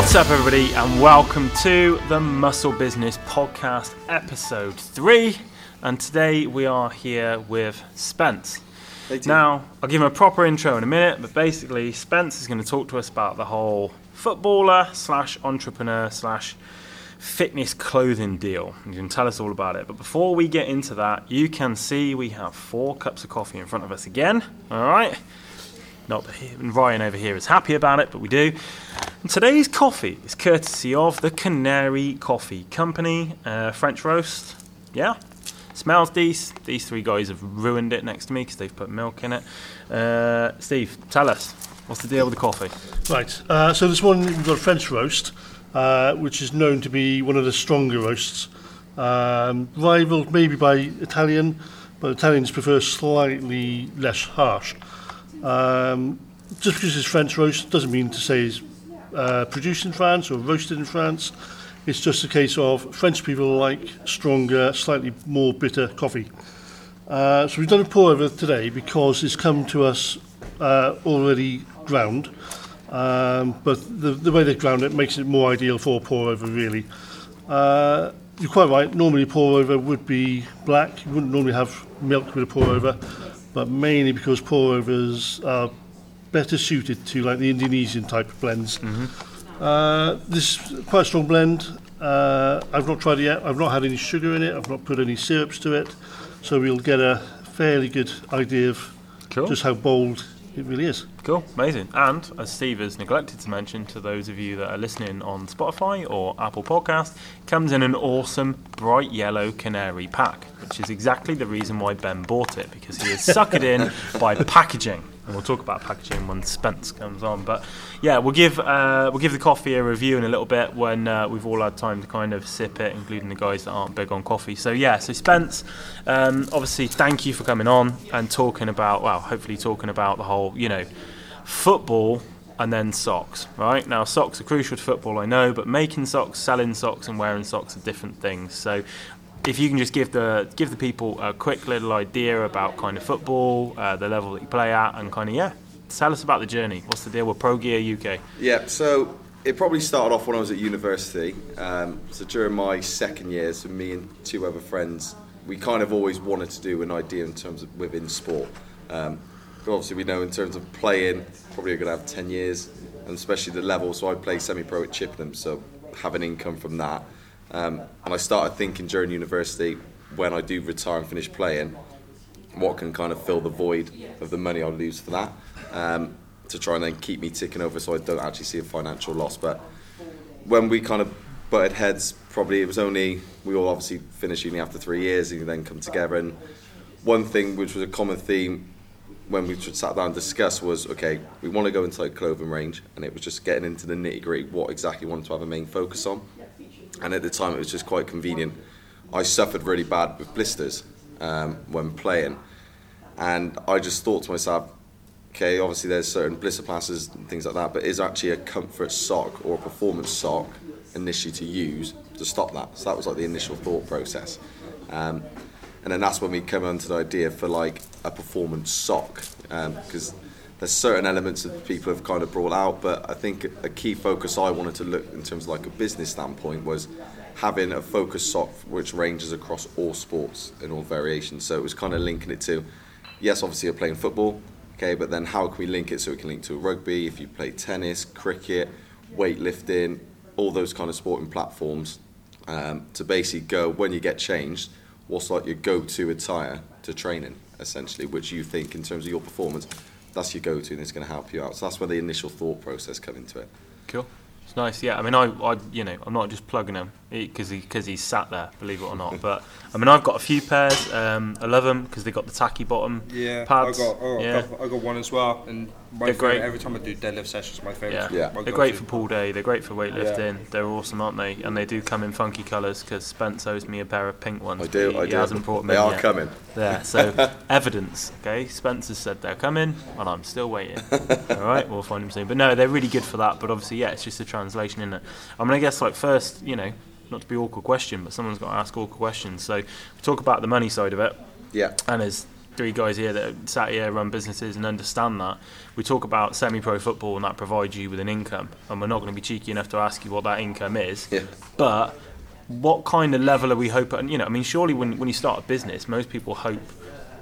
What's up, everybody, and welcome to the Muscle Business Podcast, episode three. And today we are here with Spence. Now, I'll give him a proper intro in a minute, but basically, Spence is going to talk to us about the whole footballer slash entrepreneur slash fitness clothing deal. You can tell us all about it. But before we get into that, you can see we have four cups of coffee in front of us again. All right. Not Ryan over here is happy about it, but we do. And today's coffee is courtesy of the Canary Coffee Company, uh, French roast. Yeah, smells decent. These three guys have ruined it next to me because they've put milk in it. Uh, Steve, tell us what's the deal with the coffee? Right. Uh, so this one we've got a French roast, uh, which is known to be one of the stronger roasts, um, rivaled maybe by Italian, but Italians prefer slightly less harsh. Um, just because it's French roast doesn't mean to say it's uh, produced in France or roasted in France. It's just a case of French people like stronger, slightly more bitter coffee. Uh, so we've done a pour over today because it's come to us uh, already ground. Um, but the, the way they ground it makes it more ideal for pour over, really. Uh, you're quite right. Normally, pour over would be black. You wouldn't normally have milk with a pour over, but mainly because pour overs are better suited to like the Indonesian type of blends. Uh, this is quite a strong blend. Uh, I've not tried it yet. I've not had any sugar in it. I've not put any syrups to it, so we'll get a fairly good idea of Cool. just how bold it really is. Cool, amazing. And as Steve has neglected to mention to those of you that are listening on Spotify or Apple Podcast, comes in an awesome bright yellow canary pack, which is exactly the reason why Ben bought it because he is suckered in by packaging. And we'll talk about packaging when Spence comes on. But yeah, we'll give uh, we'll give the coffee a review in a little bit when uh, we've all had time to kind of sip it, including the guys that aren't big on coffee. So yeah, so Spence, um, obviously, thank you for coming on and talking about well, hopefully talking about the whole you know football and then socks, right? Now, socks are crucial to football, I know, but making socks, selling socks, and wearing socks are different things. So, if you can just give the give the people a quick little idea about kind of football, uh, the level that you play at, and kind of yeah, tell us about the journey. What's the deal with Pro Gear UK? Yeah, so it probably started off when I was at university. Um, so during my second year, so me and two other friends, we kind of always wanted to do an idea in terms of within sport. Um, but obviously, we know in terms of playing, probably going to have 10 years, and especially the level. So I play semi pro at Chippenham, so have an income from that. Um, and I started thinking during university, when I do retire and finish playing, what can kind of fill the void of the money I'll lose for that um, to try and then keep me ticking over so I don't actually see a financial loss. But when we kind of butted heads, probably it was only, we all obviously finished uni after three years and then come together. And one thing which was a common theme when we sat down and discussed was okay, we want to go into like clothing range, and it was just getting into the nitty gritty what exactly we wanted to have a main focus on. And at the time, it was just quite convenient. I suffered really bad with blisters um, when playing, and I just thought to myself, okay, obviously there's certain blister plasters and things like that, but is actually a comfort sock or a performance sock initially to use to stop that? So that was like the initial thought process. Um, and then that's when we come onto the idea for like a performance sock because there's certain elements that people have kind of brought out but i think a key focus i wanted to look in terms of like a business standpoint was having a focus sock which ranges across all sports and all variations. So it was kind of linking it to yes obviously you're playing football okay but then how can we link it so it can link to rugby if you play tennis cricket weightlifting all those kind of sporting platforms um, to basically go when you get changed what's like your go-to attire to training essentially which you think in terms of your performance that's your go-to and it's going to help you out so that's where the initial thought process come into it Cool. It's nice, yeah. I mean, I, I you know, I'm not just plugging him because he, because he's sat there, believe it or not. But I mean, I've got a few pairs. Um, I love them because they got the tacky bottom Yeah, pads. I got, I got, yeah. a couple- I got one as well, and my They're favourite, great. every time I do deadlift sessions, my favourite. Yeah. Yeah. my they're great go-to. for pool day. They're great for weightlifting. They're awesome, aren't they? And they do come in funky colours because Spence owes me a pair of pink ones. i do he, i he do hasn't brought them they in are yet. coming There, so evidence. Okay, Spence has said they're coming, and I'm still waiting. All right, we'll find them soon. But no, they're really good for that. But obviously, yeah, it's just a translation, isn't it? I mean, I guess like first, you know, not to be awkward question, but someone's got to ask awkward questions. So we talk about the money side of it, yeah and as three guys here that sat here run businesses and understand that. We talk about semi-pro football and that provides you with an income, and we're not going to be cheeky enough to ask you what that income is. Yeah. But what kind of level are we hoping? And you know, I mean, surely when when you start a business, most people hope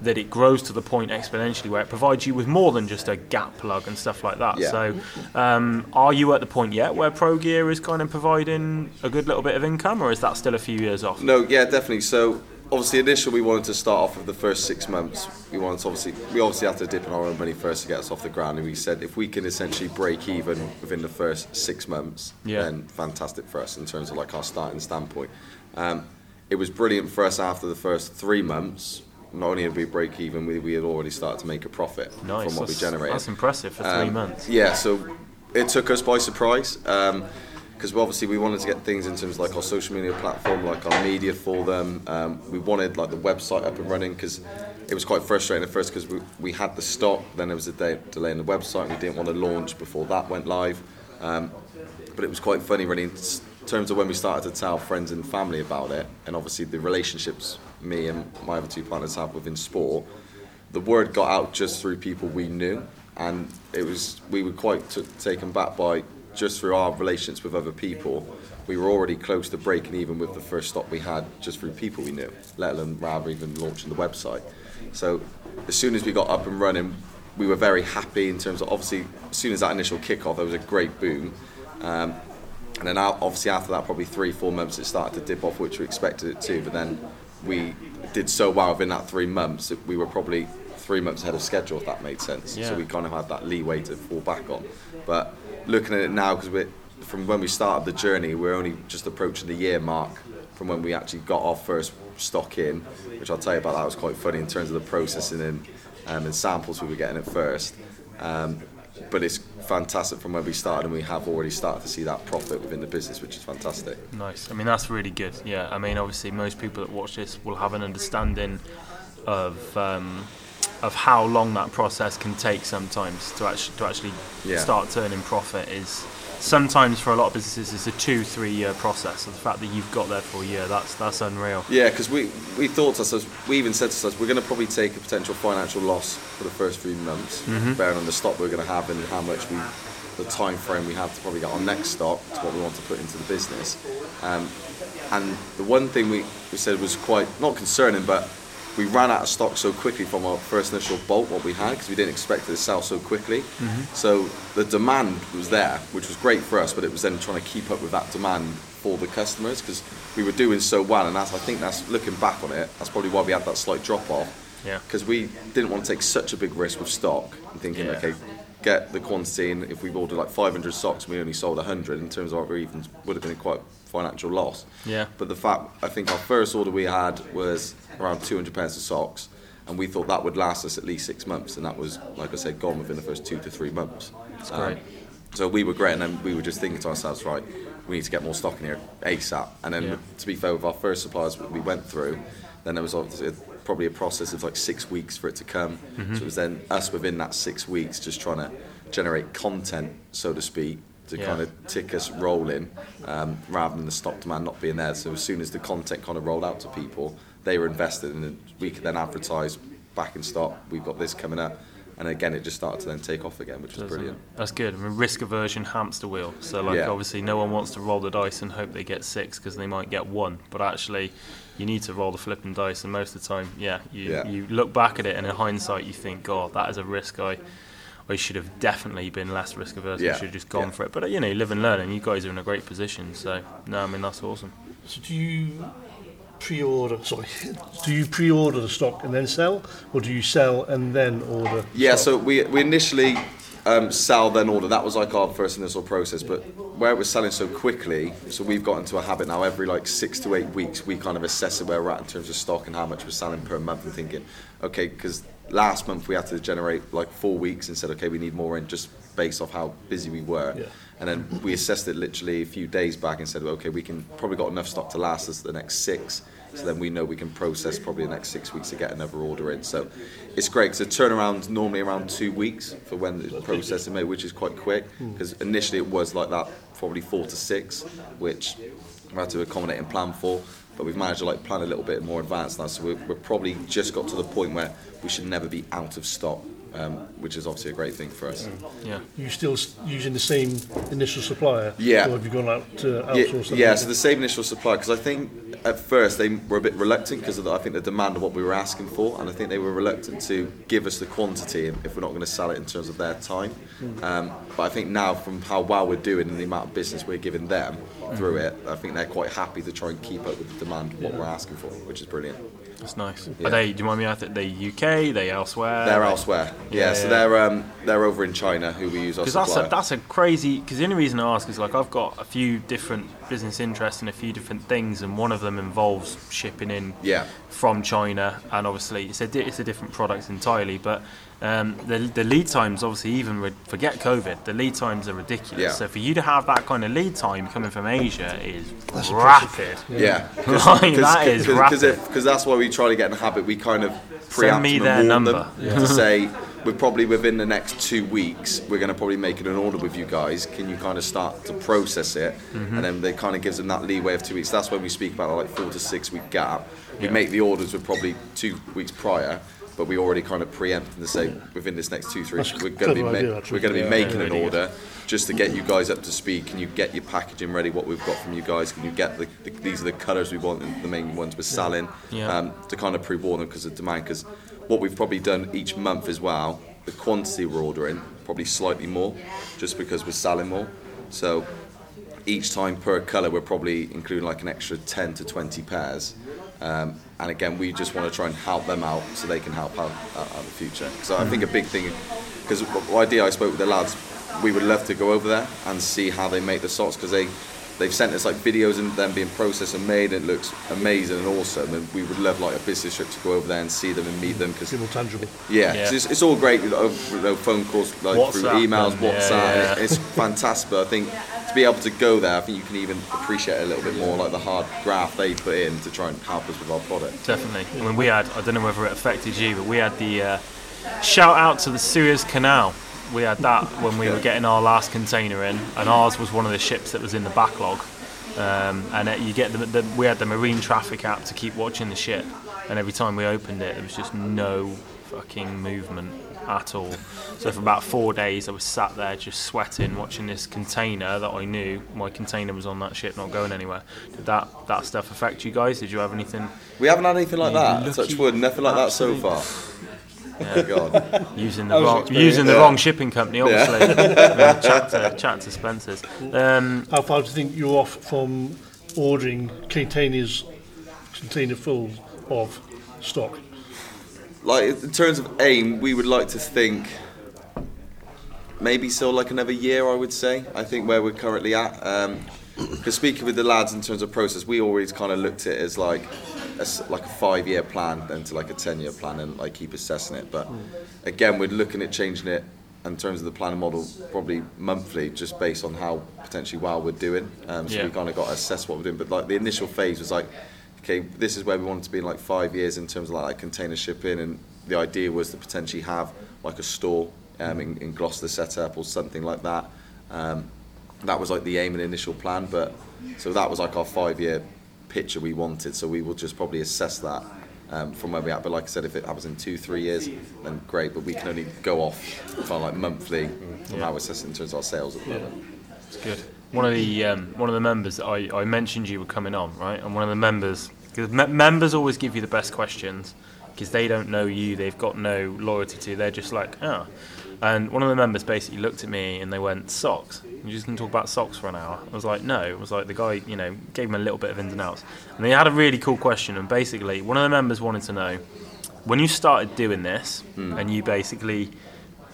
that it grows to the point exponentially where it provides you with more than just a gap plug and stuff like that. Yeah. So, um, are you at the point yet where Pro Gear is kind of providing a good little bit of income, or is that still a few years off? No, yeah, definitely. So obviously, initially we wanted to start off with the first six months. We wanted to obviously we obviously had to dip in our own money first to get us off the ground, and we said if we can essentially break even within the first six months, Yeah. then fantastic for us in terms of like our starting standpoint. Um, it was brilliant for us after the first three months. Not only did we break even, we, we had already started to make a profit Nice. from what we generated. that's impressive for three Um, months. Yeah, so it took us by surprise because obviously we wanted to get things in terms of like our social media platform, like our media for them. Um, we wanted like the website up and running because it was quite frustrating at first because we, we had the stock, then there was a day, delay in the website, and we didn't want to launch before that went live. Um, but it was quite funny really in terms of when we started to tell friends and family about it, and obviously the relationships me and my other two partners have within sport the word got out just through people we knew, and it was we were quite t- taken back by just through our relations with other people. We were already close to breaking even with the first stop we had just through people we knew, let alone rather even launching the website. So as soon as we got up and running, we were very happy in terms of obviously as soon as that initial kickoff, there was a great boom. Um, and then obviously after that, probably three, four months, it started to dip off, which we expected it to. But then we did so well within that three months that we were probably three months ahead of schedule, if that made sense. Yeah. So we kind of had that leeway to fall back on. But looking at it now, because we're from when we started the journey, we're only just approaching the year mark from when we actually got our first stock in, which I'll tell you about. That was quite funny in terms of the processing and, um, and samples we were getting at first. Um, but it's fantastic from where we started, and we have already started to see that profit within the business, which is fantastic. Nice. I mean, that's really good. Yeah. I mean, obviously, most people that watch this will have an understanding of um, of how long that process can take sometimes to actually to actually Yeah. start turning profit is sometimes for a lot of businesses it's a two three year process. So the fact that you've got there for a year that's that's unreal. Yeah, because we, we thought to ourselves, we even said to ourselves, we're going to probably take a potential financial loss for the first few months, bearing on the stock we're going to have and how much we, the time frame we have to probably get our next stock to what we want to put into the business. Um, and the one thing we, we said was quite, not concerning, but we ran out of stock so quickly from our first initial bolt what we had, because we didn't expect it to sell so quickly. Mm-hmm. So the demand was there, which was great for us, but it was then trying to keep up with that demand for the customers, because we were doing so well, and that's, I think that's, looking back on it, that's probably why we had that slight drop off. Yeah. Because we didn't want to take such a big risk with stock and thinking, Yeah. okay, get the quantity, and if we ordered like 500 socks and we only sold 100, in terms of our even would have been a quite financial loss. Yeah. But the fact, I think our first order we had was around 200 pairs of socks, and we thought that would last us at least six months, and that was, like I said, gone within the first two to three months. That's great. so we were great, and then we were just thinking to ourselves, right, we need to get more stock in here ASAP. And then, Yeah. to be fair, with our first suppliers we went through, then there was obviously probably a process of like six weeks for it to come. Mm-hmm. So it was then us within that six weeks just trying to generate content, so to speak, to Yeah. kind of tick us rolling, um, rather than the stock demand not being there. So as soon as the content kind of rolled out to people, they were invested, and then we could then advertise back in stock. We've got this coming up. And again, it just started to then take off again, which was Doesn't brilliant. it? That's good. I mean, risk aversion hamster wheel. So, like, Yeah. obviously, no one wants to roll the dice and hope they get six because they might get one. But actually, you need to roll the flipping dice, and most of the time, yeah, you, Yeah. you look back at it, and in hindsight, you think, "God, that is a risk I." I should have definitely been less risk averse. Yeah. I should have just gone Yeah. for it. But uh, you know, you live and learn, and you guys are in a great position. So no, I mean that's awesome. So do you pre-order? Sorry, do you pre-order the stock and then sell, or do you sell and then order? Yeah, stock? so we, we initially um, sell then order. That was like our first initial process, but where it was selling so quickly, so we've got into a habit now. Every like six to eight weeks, we kind of assess where we're at in terms of stock and how much we're selling per month, and thinking, okay, because last month we had to generate like four weeks and said, okay, we need more in just based off how busy we were. Yeah. And then we assessed it literally a few days back and said, well, okay, we can probably got enough stock to last us the next six. So then we know we can process probably the next six weeks to get another order in. So it's great because the turnaround's normally around two weeks for when the processing made, which is quite quick. Hmm. Because initially it was like that, probably four to six, which we had to accommodate and plan for. but we've managed to like plan a little bit more advanced now. So we're, we're probably just got to the point where we should never be out of stock, um, which is obviously a great thing for us. Yeah. Are you still s- using the same initial supplier? Yeah. Or have you gone out to Yeah, outsource them? yeah, so the same initial supply because I think at first they were a bit reluctant because of the, I think the demand of what we were asking for, and I think they were reluctant to give us the quantity if we're not going to sell it in terms of their time. Um, but I think now from how well we're doing and the amount of business we're giving them through it, I think they're quite happy to try and keep up with the demand of what we're asking for, which is brilliant. That's nice. Yeah. Are they? Do you mind me asking? They UK? They elsewhere? They're elsewhere, yeah. Yeah, so yeah. they're um, they're over in China who we use our Because that's a, that's a crazy. Because the only reason I ask is like I've got a few different business interests and a few different things, and one of them involves shipping in Yeah. from China, and obviously it's a di- it's a different product entirely. But um, the the lead times, obviously, even re- forget COVID, the lead times are ridiculous. Yeah. So for you to have that kind of lead time coming from Asia is That's rapid. Yeah, Like, that is because rapid. because that's why we try to get in the habit. We kind of preempt me and their number. them to say we're probably within the next two weeks we're going to probably make it an order with you guys. Can you kind of start to process it? Mm-hmm. And then they kind of gives them that leeway of two weeks. That's when we speak about like four to six week gap. We Yeah. make the orders with probably two weeks prior. But we already kind of preempt to say within this next two three That's weeks we're going to be clever ma- we're going to be Yeah, making an really good. order just to get you guys up to speed. Can you get your packaging ready? What we've got from you guys? Can you get the, the these are the colours we want? and The main ones we're selling. Yeah. Um, to kind of pre-warn them because of demand. Because what we've probably done each month as well, the quantity we're ordering probably slightly more, just because we're selling more. So each time per colour, we're probably including like an extra 10 to 20 pairs. Um, and again, we just want to try and help them out so they can help out uh, out in the future. So I think a big thing, because idea I spoke with the lads, we would love to go over there and see how they make the socks because they they've sent us like videos and them being processed and made. And it looks amazing and awesome, and we would love like a business trip to go over there and see them and meet them because Be more tangible. yeah, Yeah. so It's, it's all great with you know, phone calls, like through emails, and- WhatsApp. yeah, yeah. It's fantastic. But I think to be able to go there, I think you can even appreciate it a little bit more, like the hard graft they put in to try and help us with our product. Definitely. I mean, we had, I don't know whether it affected you, but we had the uh, shout out to the Suez Canal. We had that when we were getting our last container in, and ours was one of the ships that was in the backlog. Um, and it, you get the, the, we had the marine traffic app to keep watching the ship, and every time we opened it, there was just no fucking movement at all. So for about four days, I was sat there just sweating, watching this container that I knew my container was on that ship, not going anywhere. Did that that stuff affect you guys? Did you have anything? We haven't had anything like that. lucky Touch wood, nothing like that so far. God. using the wrong using the Yeah. wrong shipping company, obviously. Yeah, chat to chat to Spencer's. Um, How far do you think you're off from ordering containers, container full of stock? like in terms of aim, we would like to think maybe still like another year. I would say. I think where we're currently at. Because speaking with the lads in terms of process, we always kind of looked at it as like a, like a five-year plan and to like a ten-year plan and like keep assessing it. But again, we're looking at changing it in terms of the planning model probably monthly, just based on how potentially well we're doing. Um, so Yeah. we kind of got to assess what we're doing. But like the initial phase was like, okay, this is where we wanted to be in like five years in terms of like, like container shipping, and the idea was to potentially have like a store um, in, in Gloucester set up or something like that. Um, that was like the aim and initial plan, but so that was like our five-year picture we wanted. So we will just probably assess that um, from where we're at. But like I said, if it happens in two, three years, then great. But we can only go off kind of like monthly from Yeah. how we're assessing in terms of our sales at the moment. it's good. One of the um, one of the members I, I mentioned you were coming on, right? And one of the members because me- members always give you the best questions because they don't know you, they've got no loyalty to. you, They're just like, oh. And one of the members basically looked at me and they went, socks. You're just going to talk about socks for an hour? I was like, no. It was like the guy, you know, gave him a little bit of ins and outs. And he had a really cool question. And basically, one of the members wanted to know when you started doing this and you basically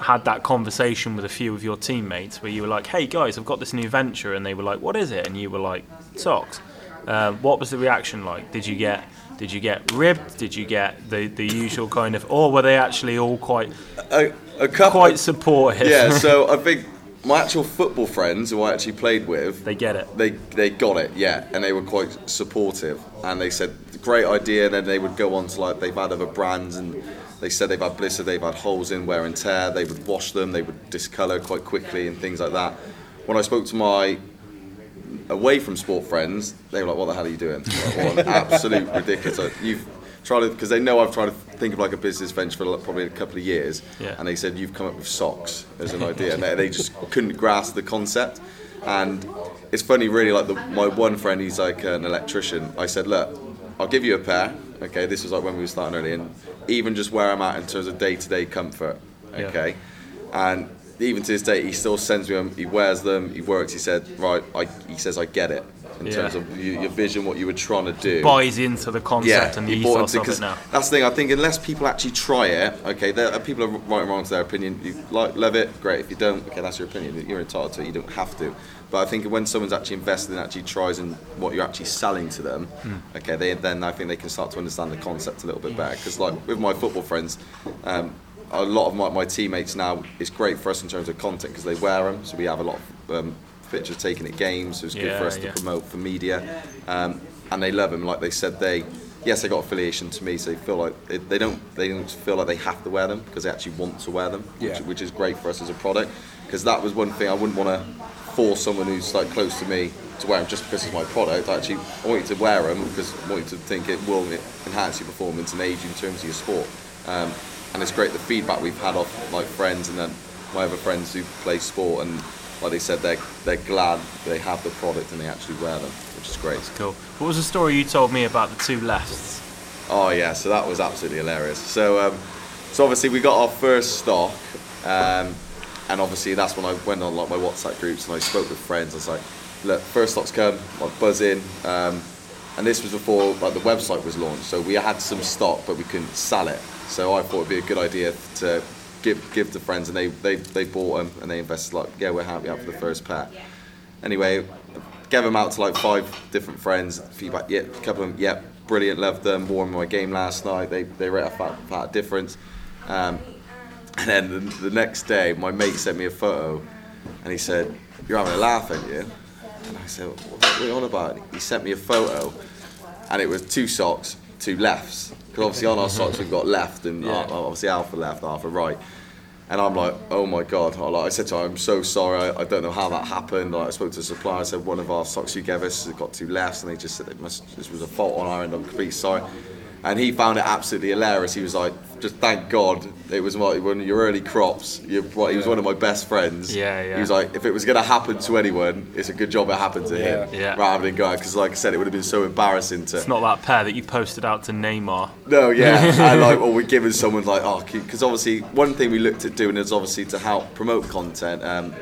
had that conversation with a few of your teammates where you were like, hey guys, I've got this new venture. And they were like, what is it? And you were like, socks. Uh, what was the reaction like? Did you get. Did you get ribbed? Did you get the, the usual kind of, or were they actually all quite A, a couple, quite supportive? yeah. So I think my actual football friends who I actually played with, they get it. they they got it, yeah, and they were quite supportive, and they said great idea. And then they would go on to like they've had other brands, and they said they've had blister, they've had holes in wear and tear. They would wash them, they would discolor quite quickly, and things like that. When I spoke to my away from sport friends, they were like, "What the hell are you doing? Like, what an absolute ridiculous!" You've tried to because they know I've tried to think of like a business venture for probably a couple of years, Yeah. and they said you've come up with socks as an idea, and they, they just couldn't grasp the concept. And it's funny, really. Like the, my one friend, he's like an electrician. I said, "Look, I'll give you a pair." Okay, this was like when we were starting early, and even just where I'm at in terms of day-to-day comfort. Yeah. Okay, and even to this day, he still sends me them. He wears them. He works. He said, "Right," I, he says, "I get it." In Yeah. terms of you, your vision, what you were trying to do Buys into the concept and the ethos into- of it now. That's the thing. I think unless people actually try it, okay, there are people are right and wrong to their opinion. You like love it, great. If you don't, okay, that's your opinion. You're entitled to it. You don't have to. But I think when someone's actually invested and actually tries in what you're actually selling to them, Hmm. okay, they, then I think they can start to understand the concept a little bit better. Because like with my football friends. Um, a lot of my, my teammates now, it's great for us in terms of content because they wear them. So we have a lot of um, pictures taken at games. So it's good for us yeah. to promote for media, um, and they love them. Like they said, they yes, they got affiliation to me, so they feel like they, they don't they don't feel like they have to wear them because they actually want to wear them, which, which is great for us as a product. Because that was one thing I wouldn't want to force someone who's like close to me to wear them just because it's my product. I actually I want you to wear them because I want you to think it will enhance your performance and age you in terms of your sport. Um, and it's great the feedback we've had off like friends and then my other friends who play sport and like they said they're they're glad they have the product and they actually wear them, which is great. Cool. What was the story you told me about the two lefts? Oh yeah, so that was absolutely hilarious. So um, so obviously we got our first stock, um, and obviously that's when I went on like my WhatsApp groups and I spoke with friends. I was like, look, first stock's come, like buzz in. Um, and this was before like the website was launched, so we had some stock but we couldn't sell it. So I thought it'd be a good idea to give give to friends, and they they, they bought them and they invested like yeah we're happy out for the first pair. Anyway, gave them out to like five different friends. Feedback, yeah, a couple of them, yeah, brilliant, loved them. Wore them in my game last night. They they rate a fat, fat difference. Um, and then the, the next day, my mate sent me a photo, and he said, "You're having a laugh, aren't you?" And I said, "What are you on about?" He sent me a photo, and it was two socks, two lefts. Because obviously on our socks we've got left and Yeah. uh, obviously alpha left, alpha right. And I'm like, oh my god! I, like, I said to him, I'm so sorry. I, I don't know how that happened. Like, I spoke to the supplier. I said one of our socks you gave us has got two lefts, and they just said it must. This was a fault on our end. I'm completely sorry. And he found it absolutely hilarious. He was like, just thank God it was my, one of your early crops. You're, right, he was one of my best friends. Yeah, yeah. He was like, if it was going to happen to anyone, it's a good job it happened to him. Yeah. Yeah. Rather than going, because like I said, it would have been so embarrassing to. It's not that pair that you posted out to Neymar. No, yeah, and like, or we're giving someone like, oh, because obviously one thing we looked at doing is obviously to help promote content. Um,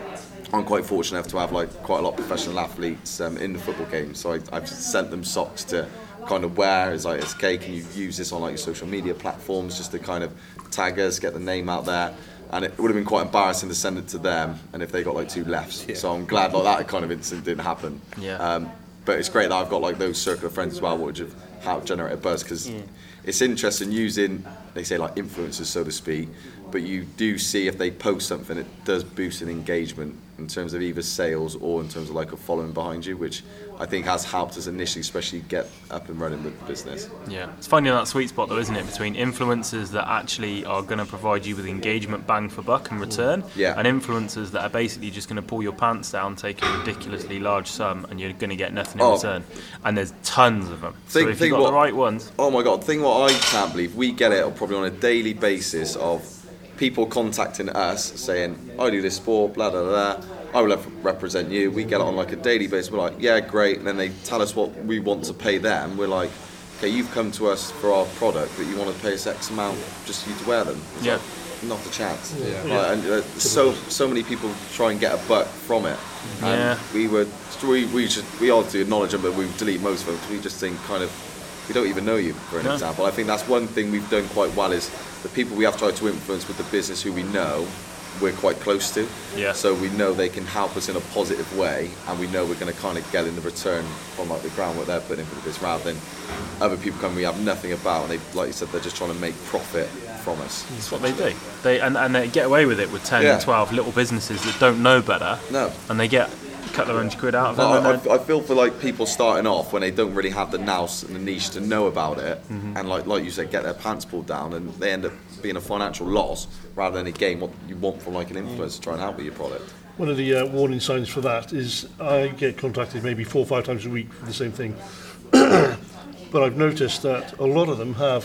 I'm quite fortunate enough to have like quite a lot of professional athletes um, in the football game, so I, I've sent them socks to kind of wear. It's like, it's okay, can you use this on like your social media platforms just to kind of tag us, get the name out there. And it would have been quite embarrassing to send it to them, and if they got like two lefts. So I'm glad like that kind of incident didn't happen. Yeah. Um, but it's great that I've got like those circle of friends as well, which have helped generate a buzz because it's interesting using they say like influencers so to speak, but you do see if they post something, it does boost an engagement in terms of either sales or in terms of like a following behind you, which I think has helped us initially, especially get up and running with the business. Yeah, it's finding that sweet spot though, isn't it, between influencers that actually are going to provide you with engagement bang for buck in return, Yeah. and influencers that are basically just going to pull your pants down, take a ridiculously large sum, and you're going to get nothing in Oh. return. And there's tons of them. Think- so if you've got what- the right ones, Oh my god, thing what I can't believe, we get it probably on a daily basis of people contacting us saying, I do this sport, blah blah blah. I will represent you. We get it on like a daily basis. We're like, yeah, great. And then they tell us what we want to pay them. We're like, okay, you've come to us for our product, but you want to pay us X amount just for you to wear them. It's Yeah. like, not a chance. Yeah. Like, and uh, so so many people try and get a buck from it. And Yeah. we were we we should we obviously acknowledge them, but we delete most of them. 'cause We just think kind of we don't even know you, for an No. example. I think that's one thing we've done quite well is the people we have tried to influence with the business who we know we're quite close to. Yeah. So we know they can help us in a positive way, and we know we're going to kind of get in the return from like the groundwork they're putting in for the business, rather than other people coming we have nothing about, and they, like you said, they're just trying to make profit from us. that's what they do. They and, and they get away with it with 10 Yeah. and 12 little businesses that don't know better, No. and they get a couple of hundred quid out of and I, I, I feel for like people starting off when they don't really have the nous and the niche to know about it, Mm-hmm. and like like you said, get their pants pulled down, and they end up being a financial loss rather than a gain what you want from like an influencer to try and help with your product. one of the uh, warning signs for that is I get contacted maybe four or five times a week for the same thing. but I've noticed that a lot of them have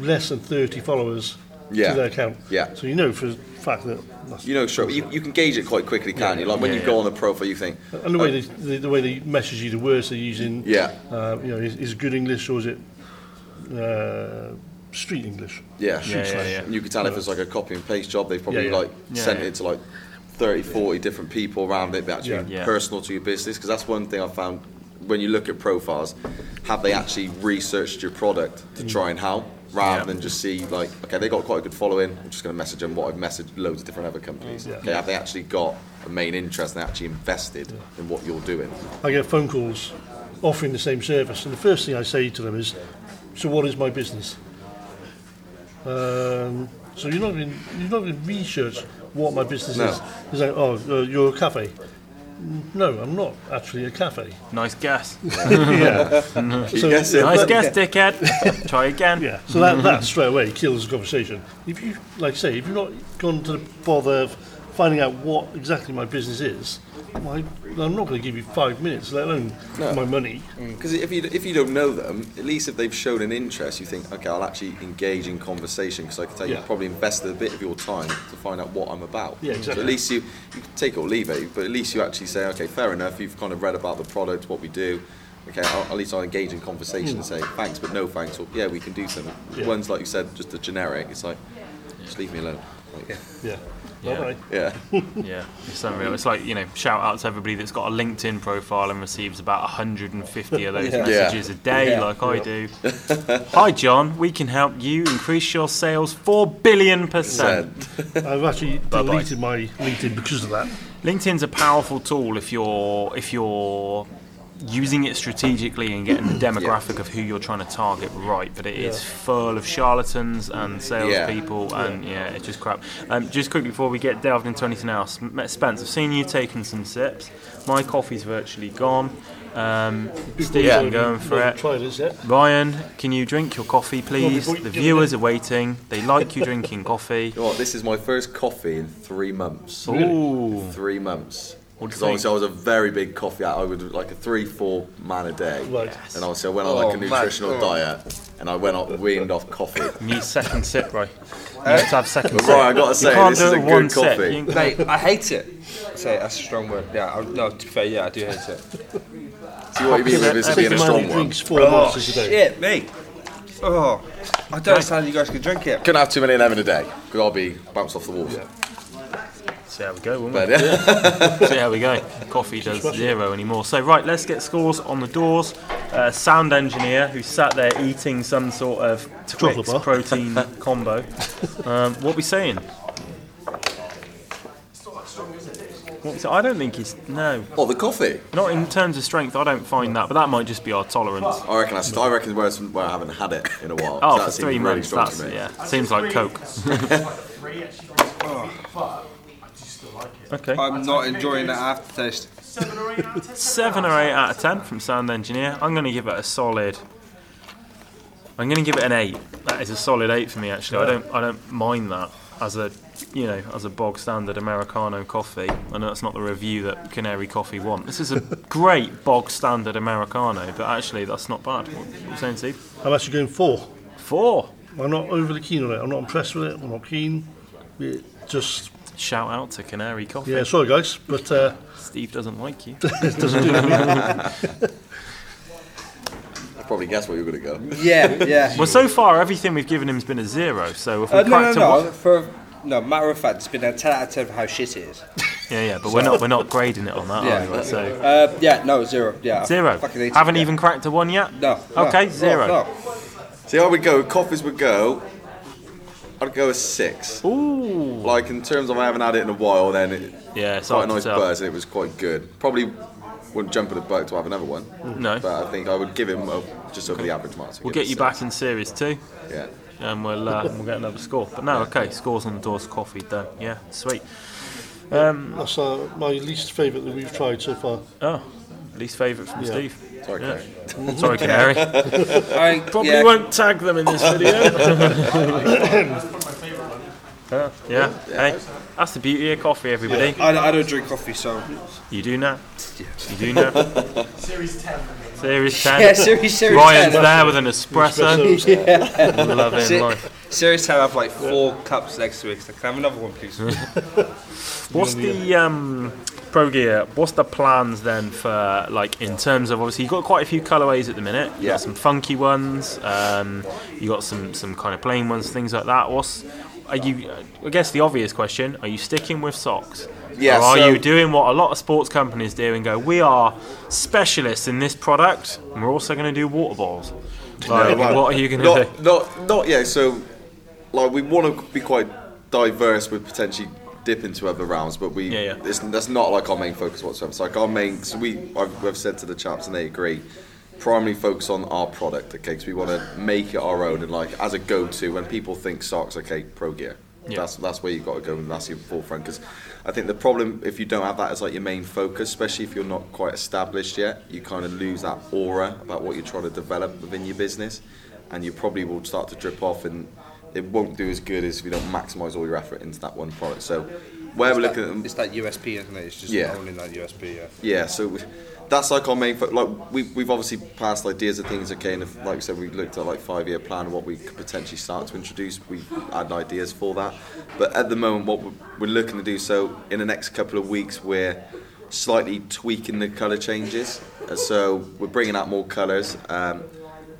less than 30 followers Yeah. to their account. Yeah. So you know for a fact that You know, sure, you, you can gauge it quite quickly, can't you? Like when Yeah, you go yeah. on the profile, you think, And the way they the, the way they message you, the words they're using. Yeah. Uh, you know, is, is good English or is it uh, street English? yeah, Yeah, yeah, yeah. And you can tell if it's like a copy and paste job, they've probably Yeah, yeah. like Yeah, sent yeah. it to like 30, 40 different people around it, but actually Yeah. Yeah. personal to your business. Because that's one thing I found when you look at profiles, have they actually researched your product to mm. try and help? Rather Yeah. than just see like, okay, they got quite a good following. I'm just going to message them what I've messaged loads of different other companies. Yeah. Okay, have they actually got a main interest and actually invested in what you're doing? I get phone calls offering the same service, and the first thing I say to them is, "So what is my business?" Um, so you're not even you're not going to research what my business No. is. It's like, "Oh, uh, you're a cafe." No, I'm not actually a cafe. Nice guess. yeah. So- guessing. Nice But- guess, dickhead. Try again. Yeah. So that, that straight away kills the conversation. If you, like I say, if you've not gone to the bother of finding out what exactly my business is, well, I, I'm not going to give you five minutes, let alone No. my money. Mm. Because if you if you don't know them, at least if they've shown an interest, you think, okay, I'll actually engage in conversation because I can tell you Yeah. you've probably invested a bit of your time to find out what I'm about. Yeah, So exactly. at least you you can take it or leave it, but at least you actually say, okay, fair enough. You've kind of read about the product, what we do. Okay, I'll, at least I'll engage in conversation and mm. say thanks, but no thanks, or yeah, we can do something. Yeah. Ones like you said, just a generic. It's like, just leave me alone. Like, Yeah. Yeah. Yeah. Yeah, it's unreal. It's like, you know, shout out to everybody that's got a LinkedIn profile and receives about 150 of those Yeah. messages a day, Yeah. like I do. Hi, John. We can help you increase your sales 4 billion percent. I've actually Bye-bye. deleted my LinkedIn because of that. LinkedIn's a powerful tool if you're if you're using it strategically and getting the demographic of who you're trying to target right. But it is full of charlatans and salespeople, and yeah, it's just crap. Um, just quickly before we get delved into anything else, Spence, I've seen you taking some sips. My coffee's virtually gone. Um, Steve, Yeah. Going for it. Tried this? Ryan, can you drink your coffee, please? The viewers are waiting. They like you drinking coffee. You know what, this is my first coffee in three months. Ooh. Three months. What do you Because obviously I was a very big coffee out. I would like a three, four man a day. Right. And obviously I went on oh, like a Oh, nutritional Oh. diet and I went off weaned off coffee. You need second sip, right? Uh, you have to have second But sip. right, I gotta You say, can't this do is it a good one sip. coffee. You- Mate, I hate it. Say that's a strong word. Yeah, I, no. To be fair, yeah, I do hate it. See what you mean with this I being think a a man strong who one? drinks four Oh monsters a day. shit, mate. Oh, I don't understand how you guys can drink it. Couldn't have too many of them in a day because I'll be bounced off the walls. See how we go, won't But yeah, See how we go. Coffee does zero anymore. So right, let's get scores on the doors. Uh, sound engineer who sat there eating some sort of Twix protein combo. Um, what we saying? What we I don't think he's no, oh the coffee. not in terms of strength. I don't find that, but that might just be our tolerance. I reckon that's, I reckon where, it's- where I haven't had it in a while. Oh, that for seems three really months. strong That's to me. yeah. Seems like Coke. Okay. I'm not enjoying that aftertaste. Seven or eight out of ten from sound engineer. I'm going to give it a solid. I'm going to give it an eight. That is a solid eight for me. Actually, I don't. I don't mind that as a, you know, as a bog standard americano coffee. I know that's not the review that Canary Coffee want. This is a great bog standard americano, but actually that's not bad. What what are you saying, Steve? I'm actually going four. Four. I'm not overly keen on it. I'm not impressed with it. I'm not keen. It just, Shout out to Canary Coffee. yeah, sorry guys, but uh, Steve doesn't like you. it doesn't do. I probably guessed where you were going to go. Yeah, yeah. Well, so far everything we've given him has been a zero. So if we Uh, no, no, cracked a no. one- For no matter of fact, it's been a ten out of ten for how shit it is. yeah, yeah, but we're not we're not grading it on that, Yeah. are we? So. Uh, yeah, no, zero. Yeah, Zero. Fucking hate it, Haven't yeah. even cracked a one yet. No. no, Okay, no, zero. No. See, I would go, coffees would go, I'd go a six. Ooh. Like, in terms of I haven't had it in a while, then it, Yeah, it's quite hard a to nice tell. buzz, it was quite good. Probably wouldn't jump at the boat to have another one. No. But I think I would give him a, just over the average mark. so We'll give get it you a back in series two, Yeah. and we'll uh, we'll get another score. But no, okay, scores on the doors, coffee done. Yeah, sweet. Um, That's uh, my least favourite that we've tried so far. oh, least favourite from Yeah. Steve. Sorry, Yeah. Kerry. Sorry, Canary. I Probably yeah, won't tag them in this video. Yeah, yeah. Hey, that's the beauty of coffee, everybody. I, I don't drink coffee, so You do now. You do now. Series 10. Series 10. yeah, series series Ryan's 10. there with an espresso. Espresso. Loving Se- life. Series 10, I have like four cups next to it. So can I have another one, please? What's the um, Pro Gear? What's the plans then for like in terms of obviously you've got quite a few colorways at the minute. You Yeah. got some funky ones. Um, you got some some kind of plain ones, things like that. What's are you? I guess the obvious question: Are you sticking with socks? Yeah, Or are so- you doing what a lot of sports companies do and go? We are specialists in this product, and we're also going to do water balls. Like, well, what are you going to do? Not, not yet. So, like, we want to be quite diverse with potentially dip into other rounds, but we Yeah, yeah. It's, that's not like our main focus whatsoever. It's like our main. So we I've, we've said to the chaps and they agree. Primarily focus on our product, okay? Because we want to make it our own and like as a go-to when people think socks, okay, Pro Gear. Yeah. That's that's where you've got to go and that's your forefront. Because I think the problem if you don't have that as like your main focus, especially if you're not quite established yet, you kind of lose that aura about what you're trying to develop within your business, and you probably will start to drip off, and it won't do as good as if you don't maximise all your effort into that one product. So where we're looking at them, It's that USP, isn't it? It's just Yeah. owning that USP, yeah. yeah, so we- that's like our main. Fo- like we we've obviously passed ideas of things. Okay, and if, like I said, we looked at like five year plan and what we could potentially start to introduce. We had ideas for that, but at the moment, what we're, we're looking to do. So in the next couple of weeks, we're slightly tweaking the color changes. So we're bringing out more colors. Um,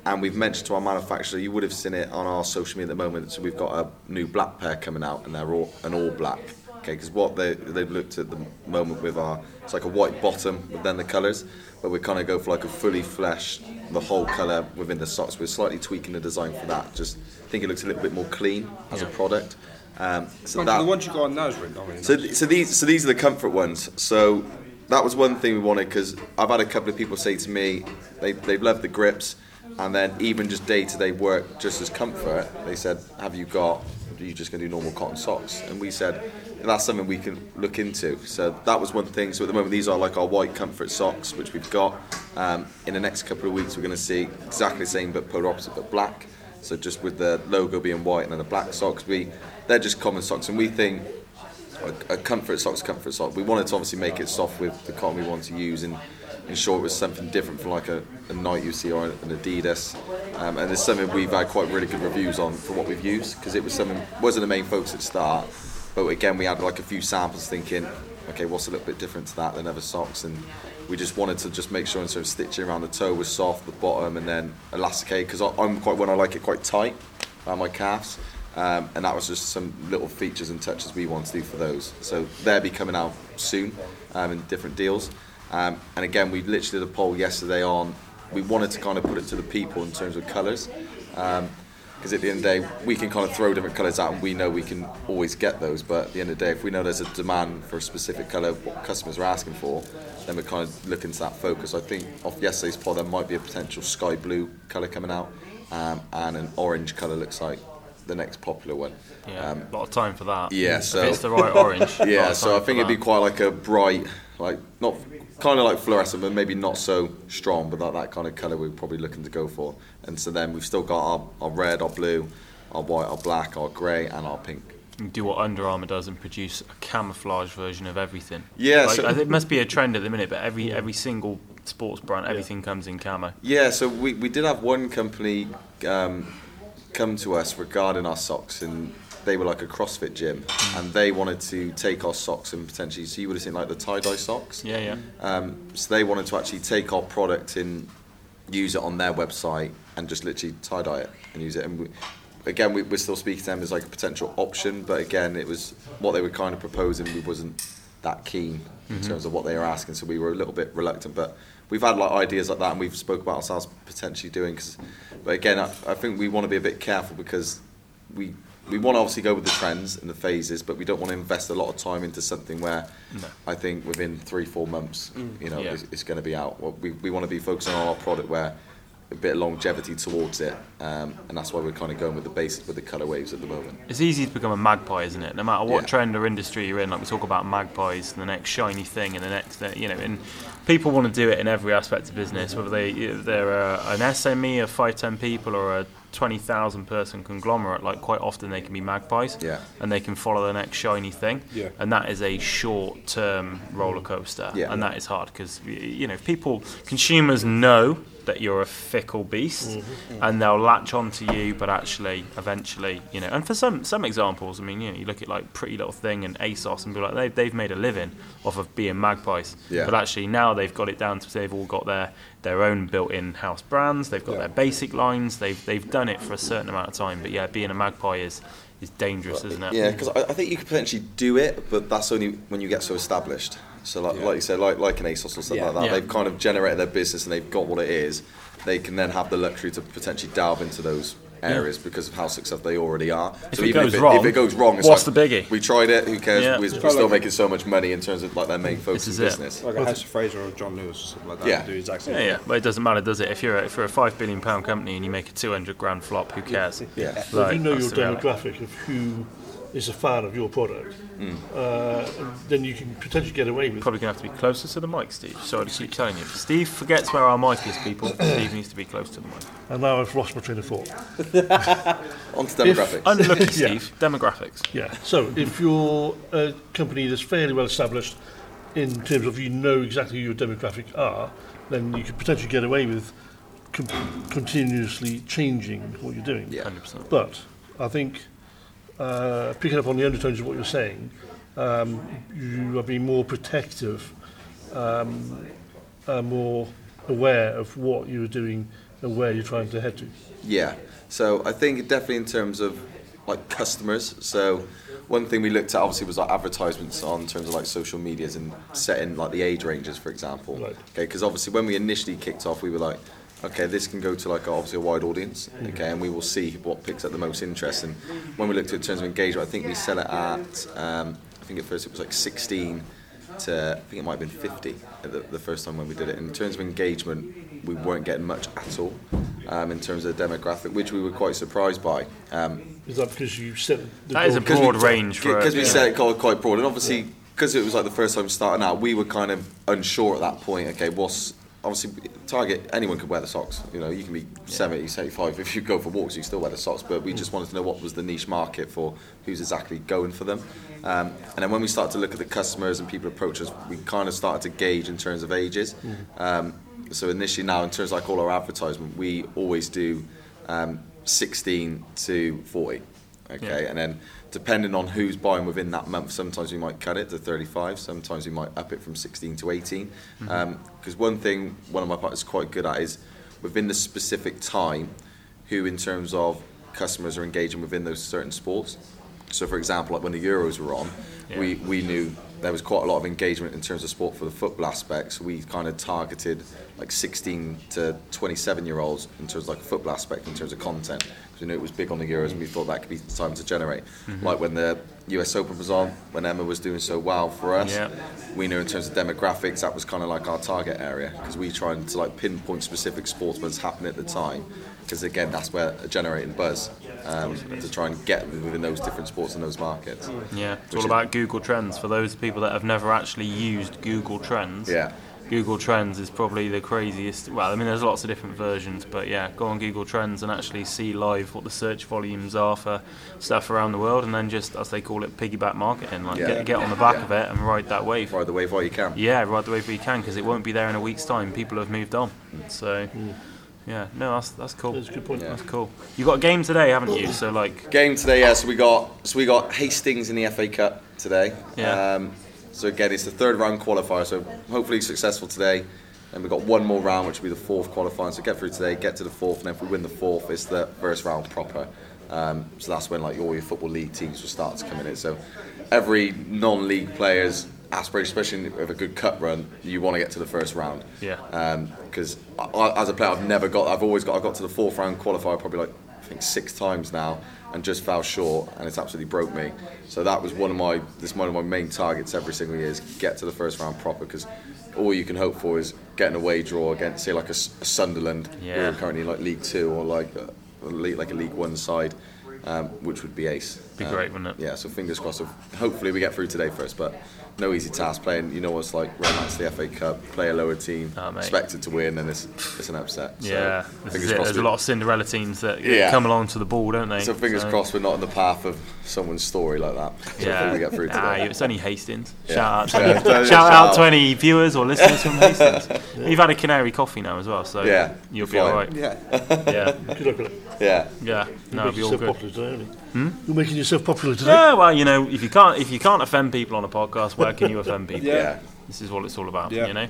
and we've mentioned to our manufacturer, you would have seen it on our social media at the moment. So we've got a new black pair coming out, and they're all an all black. Okay, because what they they've looked at the moment with our it's like a white bottom but then the colours, but we kind of go for like a fully fleshed the whole colour within the socks. We're slightly tweaking the design for that. Just think it looks a little bit more clean as a product. Um, so Mind that the ones you got on now is really, I mean, so, th- so these so these are the comfort ones. So that was one thing we wanted because I've had a couple of people say to me they they've loved the grips, and then even just day to day work, just as comfort, they said, "Have you got? Are you just going to do normal cotton socks?" And we said. That's something we can look into. So that was one thing. So at the moment, these are like our white comfort socks, which we've got. Um, in the next couple of weeks, we're going to see exactly the same, but polar opposite, but black. So just with the logo being white and then the black socks, we they're just common socks, and we think a, a comfort sock's comfort sock. We wanted to obviously make it soft with the cotton we want to use and ensure it was something different from like a, a Nike see or an Adidas. Um, and it's something we've had quite really good reviews on for what we've used because it was something wasn't the main focus at start. But again, we had like a few samples thinking, okay, what's a little bit different to that than other socks, and we just wanted to just make sure and sort of stitching around the toe was soft, the bottom, and then elasticate because I'm quite when I like it quite tight around my calves. Um, and that was just some little features and touches we want to do for those. So they'll be coming out soon um, in different deals. Um, and again, we literally did a poll yesterday on. We wanted to kind of put it to the people in terms of colours, because at the end of the day, we can kind of throw different colours out, and we know we can always get those. But at the end of the day, if we know there's a demand for a specific colour, what customers are asking for, then we're kind of looking to that focus. I think off yesterday's poll, there might be a potential sky blue colour coming out, um, and an orange colour looks like the next popular one. Yeah, Um, a lot of time for that. yeah, if so- it's the right orange. Yeah, so I think it'd be quite like a bright, like not kind of like fluorescent, but maybe not so strong, but that, that kind of colour we're probably looking to go for. And so then we've still got our, our red, our blue, our white, our black, our grey, and our pink. do what Under Armour does and produce a camouflage version of everything. Yeah, like, so- it must be a trend at the minute, but every every single sports brand, everything comes in camo. Yeah, so we, we did have one company um, come to us regarding our socks, and they were like a CrossFit gym, and they wanted to take our socks and potentially, so you would have seen like the tie dye socks. Yeah, yeah. Um, so they wanted to actually take our product and use it on their website and just literally tie dye it and use it. And we, again, we, we're still speaking to them as like a potential option, but again, it was what they were kind of proposing. We wasn't that keen in terms of what they were asking, so we were a little bit reluctant. But we've had like ideas like that, and we've spoke about ourselves potentially doing. Cause, but again, I, I think we want to be a bit careful because we we want to obviously go with the trends and the phases, but we don't want to invest a lot of time into something where No. I think within three four months, mm. you know, Yeah. it's, it's going to be out. Well, we we want to be focusing on our product where a bit of longevity towards it, um, and that's why we're kind of going with the basics with the colour waves at the moment. It's easy to become a magpie, isn't it? No matter what Yeah. trend or industry you're in, like we talk about magpies, the next shiny thing, and the next, uh, you know, and people want to do it in every aspect of business, whether they they're a, an SME of five ten people or a twenty thousand person conglomerate. Like quite often they can be magpies, Yeah. and they can follow the next shiny thing, Yeah. and that is a short term roller coaster, Yeah. and that is hard because you know if people consumers know that you're a fickle beast mm-hmm. Mm-hmm. and they'll latch onto you but actually eventually you know and for some some examples i mean you know you look at like pretty little thing and asos and be like they've, they've made a living off of being magpies Yeah. but actually now they've got it down to they've all got their their own built-in house brands they've got Yeah. their basic lines they've they've done it for a certain amount of time but yeah being a magpie is is dangerous isn't it Yeah, because I, I think you could potentially do it, but that's only when you get so established. So, like, Yeah. like you said, like like an ASOS or something Yeah. like that, Yeah. they've kind of generated their business and they've got what it is. They can then have the luxury to potentially delve into those areas because of how successful they already are. If so it even goes if, it, wrong, if it goes wrong, it's what's like, the biggie? We tried it. Who cares? Yeah. We're, we're still making so much money in terms of like their main focus is of it. business. Like a House of Fraser or John Lewis or something like that. Yeah. Do the same yeah, yeah, but it doesn't matter, does it? If you're a, if you're a five billion pound company and you make a two hundred grand flop, who cares? Yeah. Well, if you know your that's the reality. demographic of who is a fan of your product, uh, then you can potentially get away with Probably gonna have to be closer to the mic, Steve. Sorry to keep telling you. Steve forgets where our mic is, people. Steve needs to be close to the mic. And now I've lost my train of thought. On to demographics. Unlucky, Yeah. Steve. Demographics. Yeah. So if you're a company that's fairly well established in terms of you know exactly who your demographic are, then you could potentially get away with com- continuously changing what you're doing. Yeah. Hundred percent. But I think uh, picking up on the undertones of what you're saying, um, you are being more protective, um, uh, more aware of what you're doing and where you're trying to head to. Yeah. So I think definitely in terms of like customers. So one thing we looked at obviously was like advertisements on in terms of like social medias and setting like the age ranges, for example. Right. Okay. Because obviously when we initially kicked off, we were like, okay, this can go to like obviously a wide audience. Okay, and we will see what picks up the most interest. And when we looked at terms of engagement, I think we sell it at um, I think at first it was like 16 to I think it might have been 50 at the, the first time when we did it. In terms of engagement, we weren't getting much at all um, in terms of the demographic, which we were quite surprised by. Um, Is that because you set the That is a broad we- range for because we yeah. set it quite, quite broad, and obviously because it was like the first time starting out, we were kind of unsure at that point. Okay, what's obviously target? Anyone could wear the socks. You know, you can be 70, 75. If you go for walks, you still wear the socks. But we just wanted to know what was the niche market for who's exactly going for them. Um, and then when we started to look at the customers and people approach us, we kind of started to gauge in terms of ages. Um, so initially now, in terms of like all our advertisement, we always do um, 16 to 40. Okay, Yeah. and then depending on who's buying within that month, sometimes we might cut it to 35, sometimes we might up it from 16 to 18. Mm-hmm. Um, because one thing one of my partners is quite good at is within the specific time, who in terms of customers are engaging within those certain sports. So, for example, like when the Euros were on, we, we knew there was quite a lot of engagement in terms of sport for the football aspect. So we kind of targeted like 16 to 27 year olds in terms of like football aspect in terms of content. Because we knew it was big on the Euros and we thought that could be time to generate. Mm-hmm. Like when the US Open was on, when Emma was doing so well for us, Yeah. we knew in terms of demographics that was kind of like our target area because we tried to like pinpoint specific sports what's happening at the time because again that's where generating buzz um, to try and get within those different sports and those markets. Yeah, it's Which all is- about Google Trends. For those people that have never actually used Google Trends, Yeah. Google Trends is probably the craziest. Well, I mean, there's lots of different versions, but yeah, go on Google Trends and actually see live what the search volumes are for stuff around the world, and then just, as they call it, piggyback marketing. Like, Yeah. get, get on the back Yeah. of it and ride that wave. Ride the wave while you can. Yeah, ride the wave where you can, because it won't be there in a week's time. People have moved on. So, yeah, no, that's that's cool. That's a good point. Yeah. That's cool. You got a game today, haven't you? So, like, Game today, yeah. So we got so we got Hastings in the FA Cup today. Yeah. Um, so again, it's the third round qualifier. So hopefully successful today. And we've got one more round, which will be the fourth qualifying. So get through today, get to the fourth, and if we win the fourth, it's the first round proper. Um, so that's when like all your football league teams will start to come in. So every non-league player's aspiration, especially with a good cut run, you want to get to the first round. Yeah. Because as a player, I've never got. I've always got. I got to the fourth round qualifier probably like I think six times now, and just fell short, and it's absolutely broke me. So that was one of my. This one of my main targets every single year is get to the first round proper because all you can hope for is getting a away draw against, say, like a Sunderland, who are currently in, like League Two or like a, a league, like a League One side, um, which would be ace. Be Um, great, wouldn't it? Yeah, so fingers crossed. Of, hopefully we get through today first, but no easy task playing. You know what's like romance the FA Cup, play a lower team, Oh, expected to win, and it's it's an upset. So yeah, fingers crossed. There's a lot of Cinderella teams that Yeah. come along to the ball, don't they? so fingers crossed we're not in the path of someone's story like that. So Yeah, hopefully we get through Ah, today. it's only Hastings. Yeah. Shout out, to, Yeah, yeah, shout shout out out. to any viewers or listeners from Hastings. You've had a Canary coffee now as well, so Yeah, you'll be fine. all right. Yeah. Yeah, Good luck yeah. yeah, no, You're it'll be all good. You? You're making yourself popular today. Yeah, well, you know, if you can't if you can't offend people on a podcast, where can you offend people? Yeah. This is what it's all about, Yeah. you know.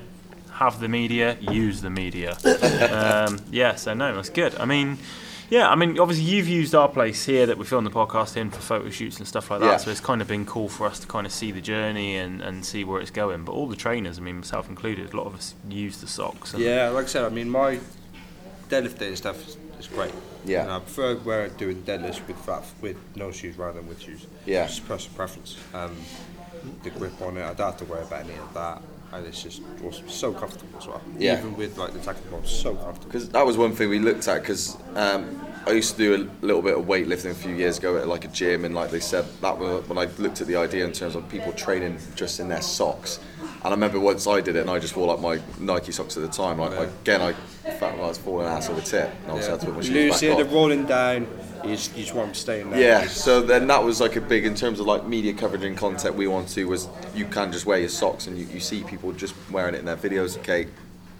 Have the media, use the media. um, yeah, so no, that's good. I mean, yeah, I mean, obviously you've used our place here that we film the podcast in for photo shoots and stuff like that. Yeah. So it's kind of been cool for us to kind of see the journey and, and see where it's going. But all the trainers, I mean, myself included, a lot of us use the socks. Yeah, like I said, I mean, my deadlifting stuff is great. Yeah. And I prefer wearing doing deadlifts with flat, with no shoes rather than with shoes. Yeah. It's just personal preference. Um, the grip on it, I don't have to worry about any of that. And it's just so comfortable as well. Yeah. Even with like the tackle box, so comfortable. Because that was one thing we looked at. Because um, I used to do a little bit of weightlifting a few years ago at like a gym, and like they said, that was when I looked at the idea in terms of people training just in their socks. And I remember once I did it, and I just wore like my Nike socks at the time. Like again, I felt like I was falling ass over tip, and obviously I had to put my shoes Loose back on. they're rolling down. You just, you just want them staying there. Yeah, so then that was like a big in terms of like media coverage and content we want to was you can just wear your socks and you, you see people just wearing it in their videos. Okay,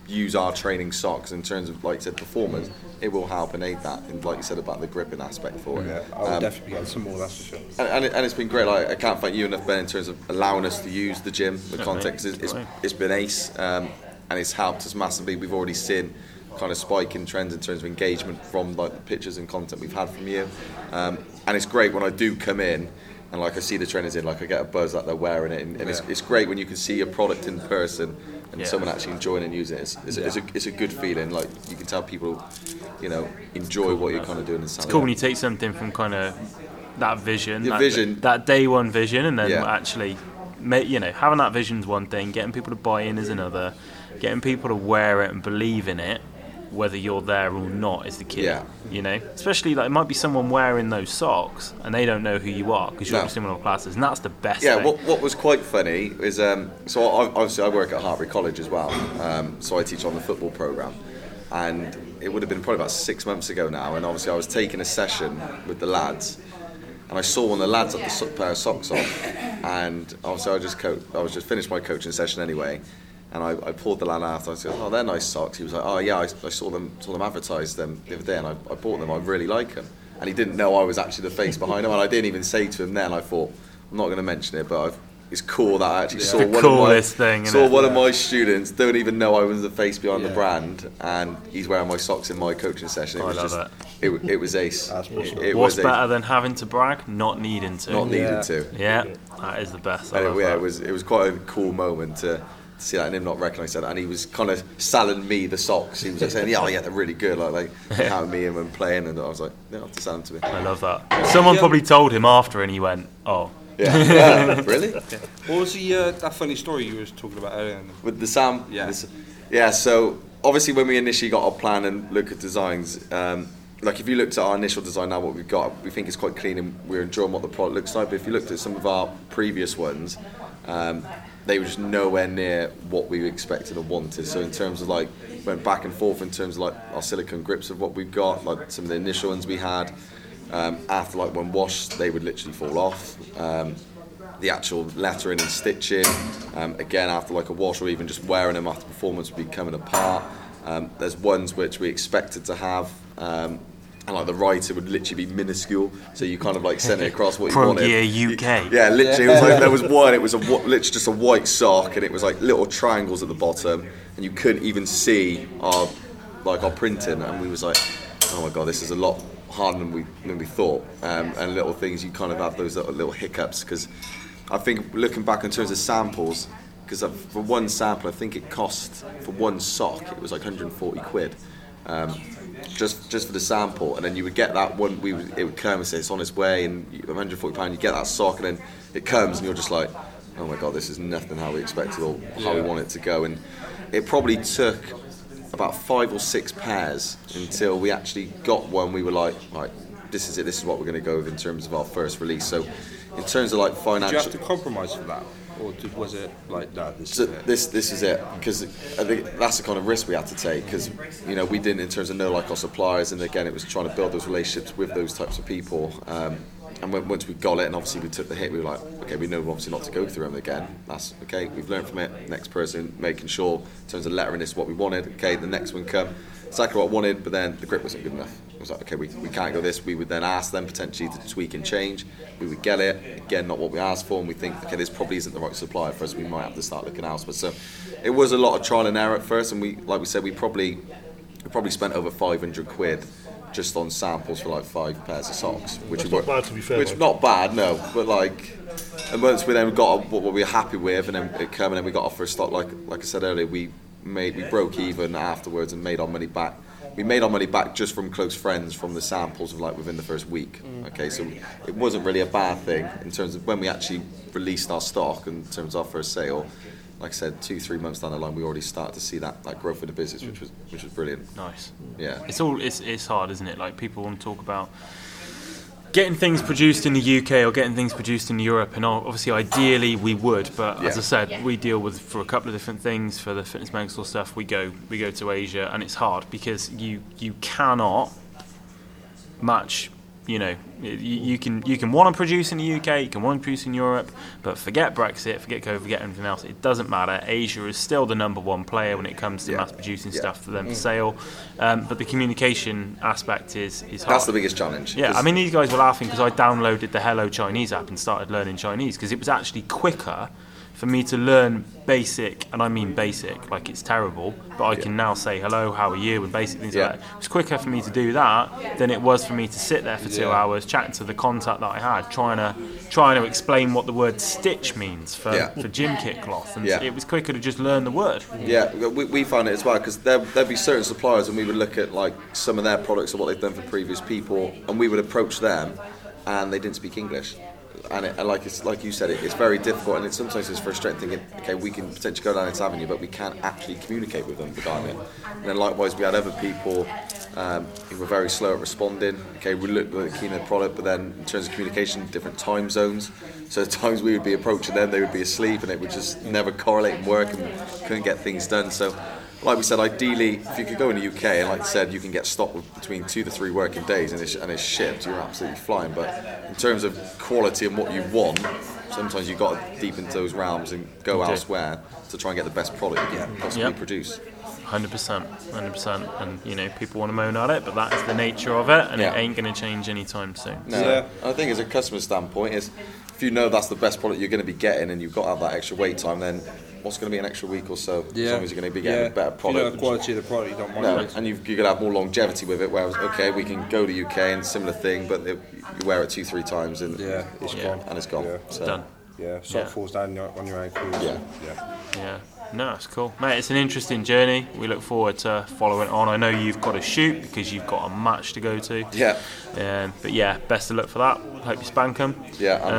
use our training socks in terms of like you said performance. It will help and aid that, and like you said about the gripping aspect for it. Yeah, I'll Um, definitely get some more, that's for sure. and, and, it, and it's been great. Like, I can't thank you enough, Ben, in terms of allowing us to use the gym, the Yeah, context. mate, It's, it's, it's been ace, um, and it's helped us massively. We've already seen kind of spike in trends in terms of engagement from like the pictures and content we've had from you, um, and it's great when I do come in. And like I see the trainers in, like I get a buzz that they're wearing it, and, and it's, Yeah. it's great when you can see your product in person and Yeah. someone actually enjoying and using it. It's, it's, a, it's, a, it's a good feeling. Like you can tell people, you know, enjoy what you're kind of doing. It's cool when you take something from kind of that vision, that, vision. that day one vision, and then Yeah. actually, you know, having that vision's one thing. Getting people to buy in is another. Getting people to wear it and believe in it, whether you're there or not, is the key. Yeah. You know, especially like it might be someone wearing those socks and they don't know who you are because you're No. in the classes, and that's the best. Yeah, thing. what, what was quite funny is um, so I, obviously I work at Hartpury College as well, um, so I teach on the football program, and it would have been probably about six months ago now, and obviously I was taking a session with the lads, and I saw one of the lads had the so- pair of socks on, and obviously I just co- I was just finished my coaching session anyway. And I, I pulled the lad after. I said, "Oh, they're nice socks." He was like, "Oh yeah, I, I saw them saw them advertised them the other day, and I, I bought them. I really like them." And he didn't know I was actually the face behind them, and I didn't even say to him then. I thought, I'm not going to mention it, but I've, it's cool that I actually saw The one coolest of my thing, saw innit? one of my students don't even know I was the face behind the brand, and he's wearing my socks in my coaching session. It I was love just it. It, was ace. That's it, awesome. it What's was better ace. than having to brag? Not needing to. Not needed Yeah. to. Yeah, that is the best. I it, yeah, that. it was it was quite a cool moment to, to see that and him not recognise that. And he was kind of selling me the socks. He was like saying, "Yeah, oh, yeah, they're really good." Like like having me in when playing, and I was like, "Yeah, I'll have to sell them to me." I love that. Someone Yeah. probably told him after, and he went, "Oh, Yeah, yeah really. What was the, uh, that funny story you were talking about earlier? With the Sam, Yeah. this- yeah. So obviously, when we initially got our plan and look at designs, um, like if you looked at our initial design now, what we've got, we think it's quite clean and we're enjoying what the product looks like. But if you looked at some of our previous ones, um, they were just nowhere near what we expected or wanted. So in terms of like, went back and forth in terms of like our silicone grips of what we've got, like some of the initial ones we had. Um, after like when washed, they would literally fall off. Um, the actual lettering and stitching. Um, again, after like a wash or even just wearing them after performance would be coming apart. Um, there's ones which we expected to have. And like the writer would literally be minuscule, so you kind of like sent it across what you Pro wanted. Gear UK. Yeah, literally, it was like there was one. It was a literally just a white sock, and it was like little triangles at the bottom, and you couldn't even see our like our printing, and we was like, oh my god, this is a lot harder than we than we thought. Um, and little things you kind of have those little, little hiccups because I think looking back in terms of samples, because for one sample, I think it cost for one sock it was like 140 quid. Um, just just for the sample, and then you would get that one. We would, it would come and say it's on its way, and you- 140 pound. You get that sock, and then it comes, and you're just like, oh my god, this is nothing how we expected or how we want it to go. And it probably took about five or six pairs until we actually got one. We were like, right, this is it. This is what we're going to go with in terms of our first release. So, in terms of like Did you financial. have to compromise for that, or did, was it like no? This So is it? this this is it. Because I think that's the kind of risk we had to take because you know we didn't in terms of know like our suppliers and again it was trying to build those relationships with those types of people um, and when, once we got it and obviously we took the hit we were like okay we know obviously not to go through them again. That's okay we've learned from it. Next person making sure in terms of lettering this is what we wanted. Okay the next one come. Exactly what I wanted but then the grip wasn't good enough was like okay we, we can't go this. We would then ask them potentially to tweak and change. We would get it. Again not what we asked for. And we think okay this probably isn't the right supplier for us. We might have to start looking elsewhere. So it was a lot of trial and error at first. And we like we said we probably we probably spent over 500 quid just on samples for like five pairs of socks which That's not were- bad, to be fair, which like. not bad no. But like and once we then got what we were happy with and then it came and then we got off for a stock like like I said earlier we made we broke even afterwards and made our money back we made our money back just from close friends from the samples of like within the first week. Mm. Okay so it wasn't really a bad thing in terms of when we actually released our stock in terms of our first sale. Like I said two three months down the line we already started to see that like growth in the business which mm. was which was brilliant. Nice. yeah. It's all it's, it's hard, isn't it? Like people want to talk about getting things produced in the UK or getting things produced in Europe, and obviously, ideally, we would. But as I said, we deal with for a couple of different things. For the fitness medical stuff, we go we go to Asia, and it's hard because you you cannot match. You know, you, you can you can want to produce in the UK, you can want to produce in Europe, but forget Brexit, forget COVID, forget anything else. It doesn't matter. Asia is still the number one player when it comes to Yeah. mass producing Yeah. stuff for them for sale. Um, but the communication aspect is is hard. that's the biggest challenge Yeah, I mean, these guys were laughing because I downloaded the Hello Chinese app and started learning Chinese because it was actually quicker for me to learn basic, and I mean basic, like it's terrible, but I can now say hello, how are you, and basic things Yeah. like that. It was quicker for me to do that than it was for me to sit there for two Yeah. hours chatting to the contact that I had, trying to trying to explain what the word stitch means for, Yeah. for gym kit cloth, and Yeah. it was quicker to just learn the word. Yeah, we, we found it as well because there there'd be certain suppliers and we would look at like some of their products or what they've done for previous people, and we would approach them, and they didn't speak English, and, it, and like it's like you said, it, it's very difficult, and it's sometimes it's frustrating thinking, okay, we can potentially go down this avenue, but we can't actually communicate with them regarding it. And then likewise, we had other people um, who were very slow at responding. Okay, we looked at the product, but then in terms of communication, different time zones. So at times we would be approaching them, they would be asleep, and it would just never correlate and work, and couldn't get things done. So, like we said, ideally, if you could go in the UK, and like I said, you can get stock with between two to three working days, and it's, and it's shipped. You're absolutely flying. But in terms of quality and what you want, sometimes you've got to deep into those realms and go elsewhere to try and get the best product you can possibly Yep. produce. Hundred percent, hundred percent, and you know people want to moan at it, but that is the nature of it, and Yeah. it ain't going to change anytime soon. No, Yeah. I think as a customer standpoint is if you know that's the best product you're going to be getting and you've got to have that extra wait time, then what's going to be an extra week or so? As long as you're going to be getting yeah. a better If you know product. the quality of the product, you don't mind no, it. and you've, you're going to have more longevity with it. Whereas, okay, we can go to UK and similar thing, but it, you wear it two, three times and Yeah, it's Yeah. gone. and it's gone. Yeah. So, Done. Yeah, sock Yeah. falls down on your ankles. Yeah. yeah. Yeah, no, it's cool, mate. It's an interesting journey. We look forward to following on. I know you've got to shoot because you've got a match to go to. Yeah, Um, but yeah, best of luck for that. Hope you spank them. yeah, I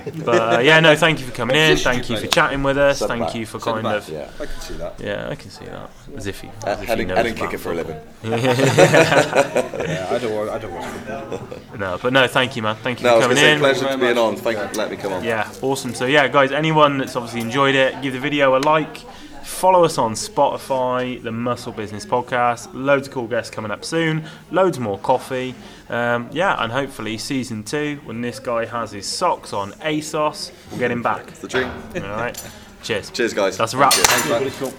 mean, Um, but uh, yeah, no, thank you for coming in. Thank you for chatting with us. Send Thank back. you for Send kind back. of. yeah. I can see that. Yeah, I can see that. As if he. Uh, As if heading, knows heading about kicker for a living. Yeah, I don't want. I don't watch football. No, but no, thank you, man. Thank you No, for was coming going to say, in. pleasure to being on. Thank you for letting me come on. Yeah, awesome. So yeah, guys, anyone that's obviously enjoyed it, give the video a like. Follow us on Spotify, the Muscle Business Podcast. Loads of cool guests coming up soon. Loads more coffee. Um, yeah, and hopefully season two, when this guy has his socks on ASOS, we'll get him back. It's the dream. All right. Cheers. Cheers, guys. That's a wrap. Cheers.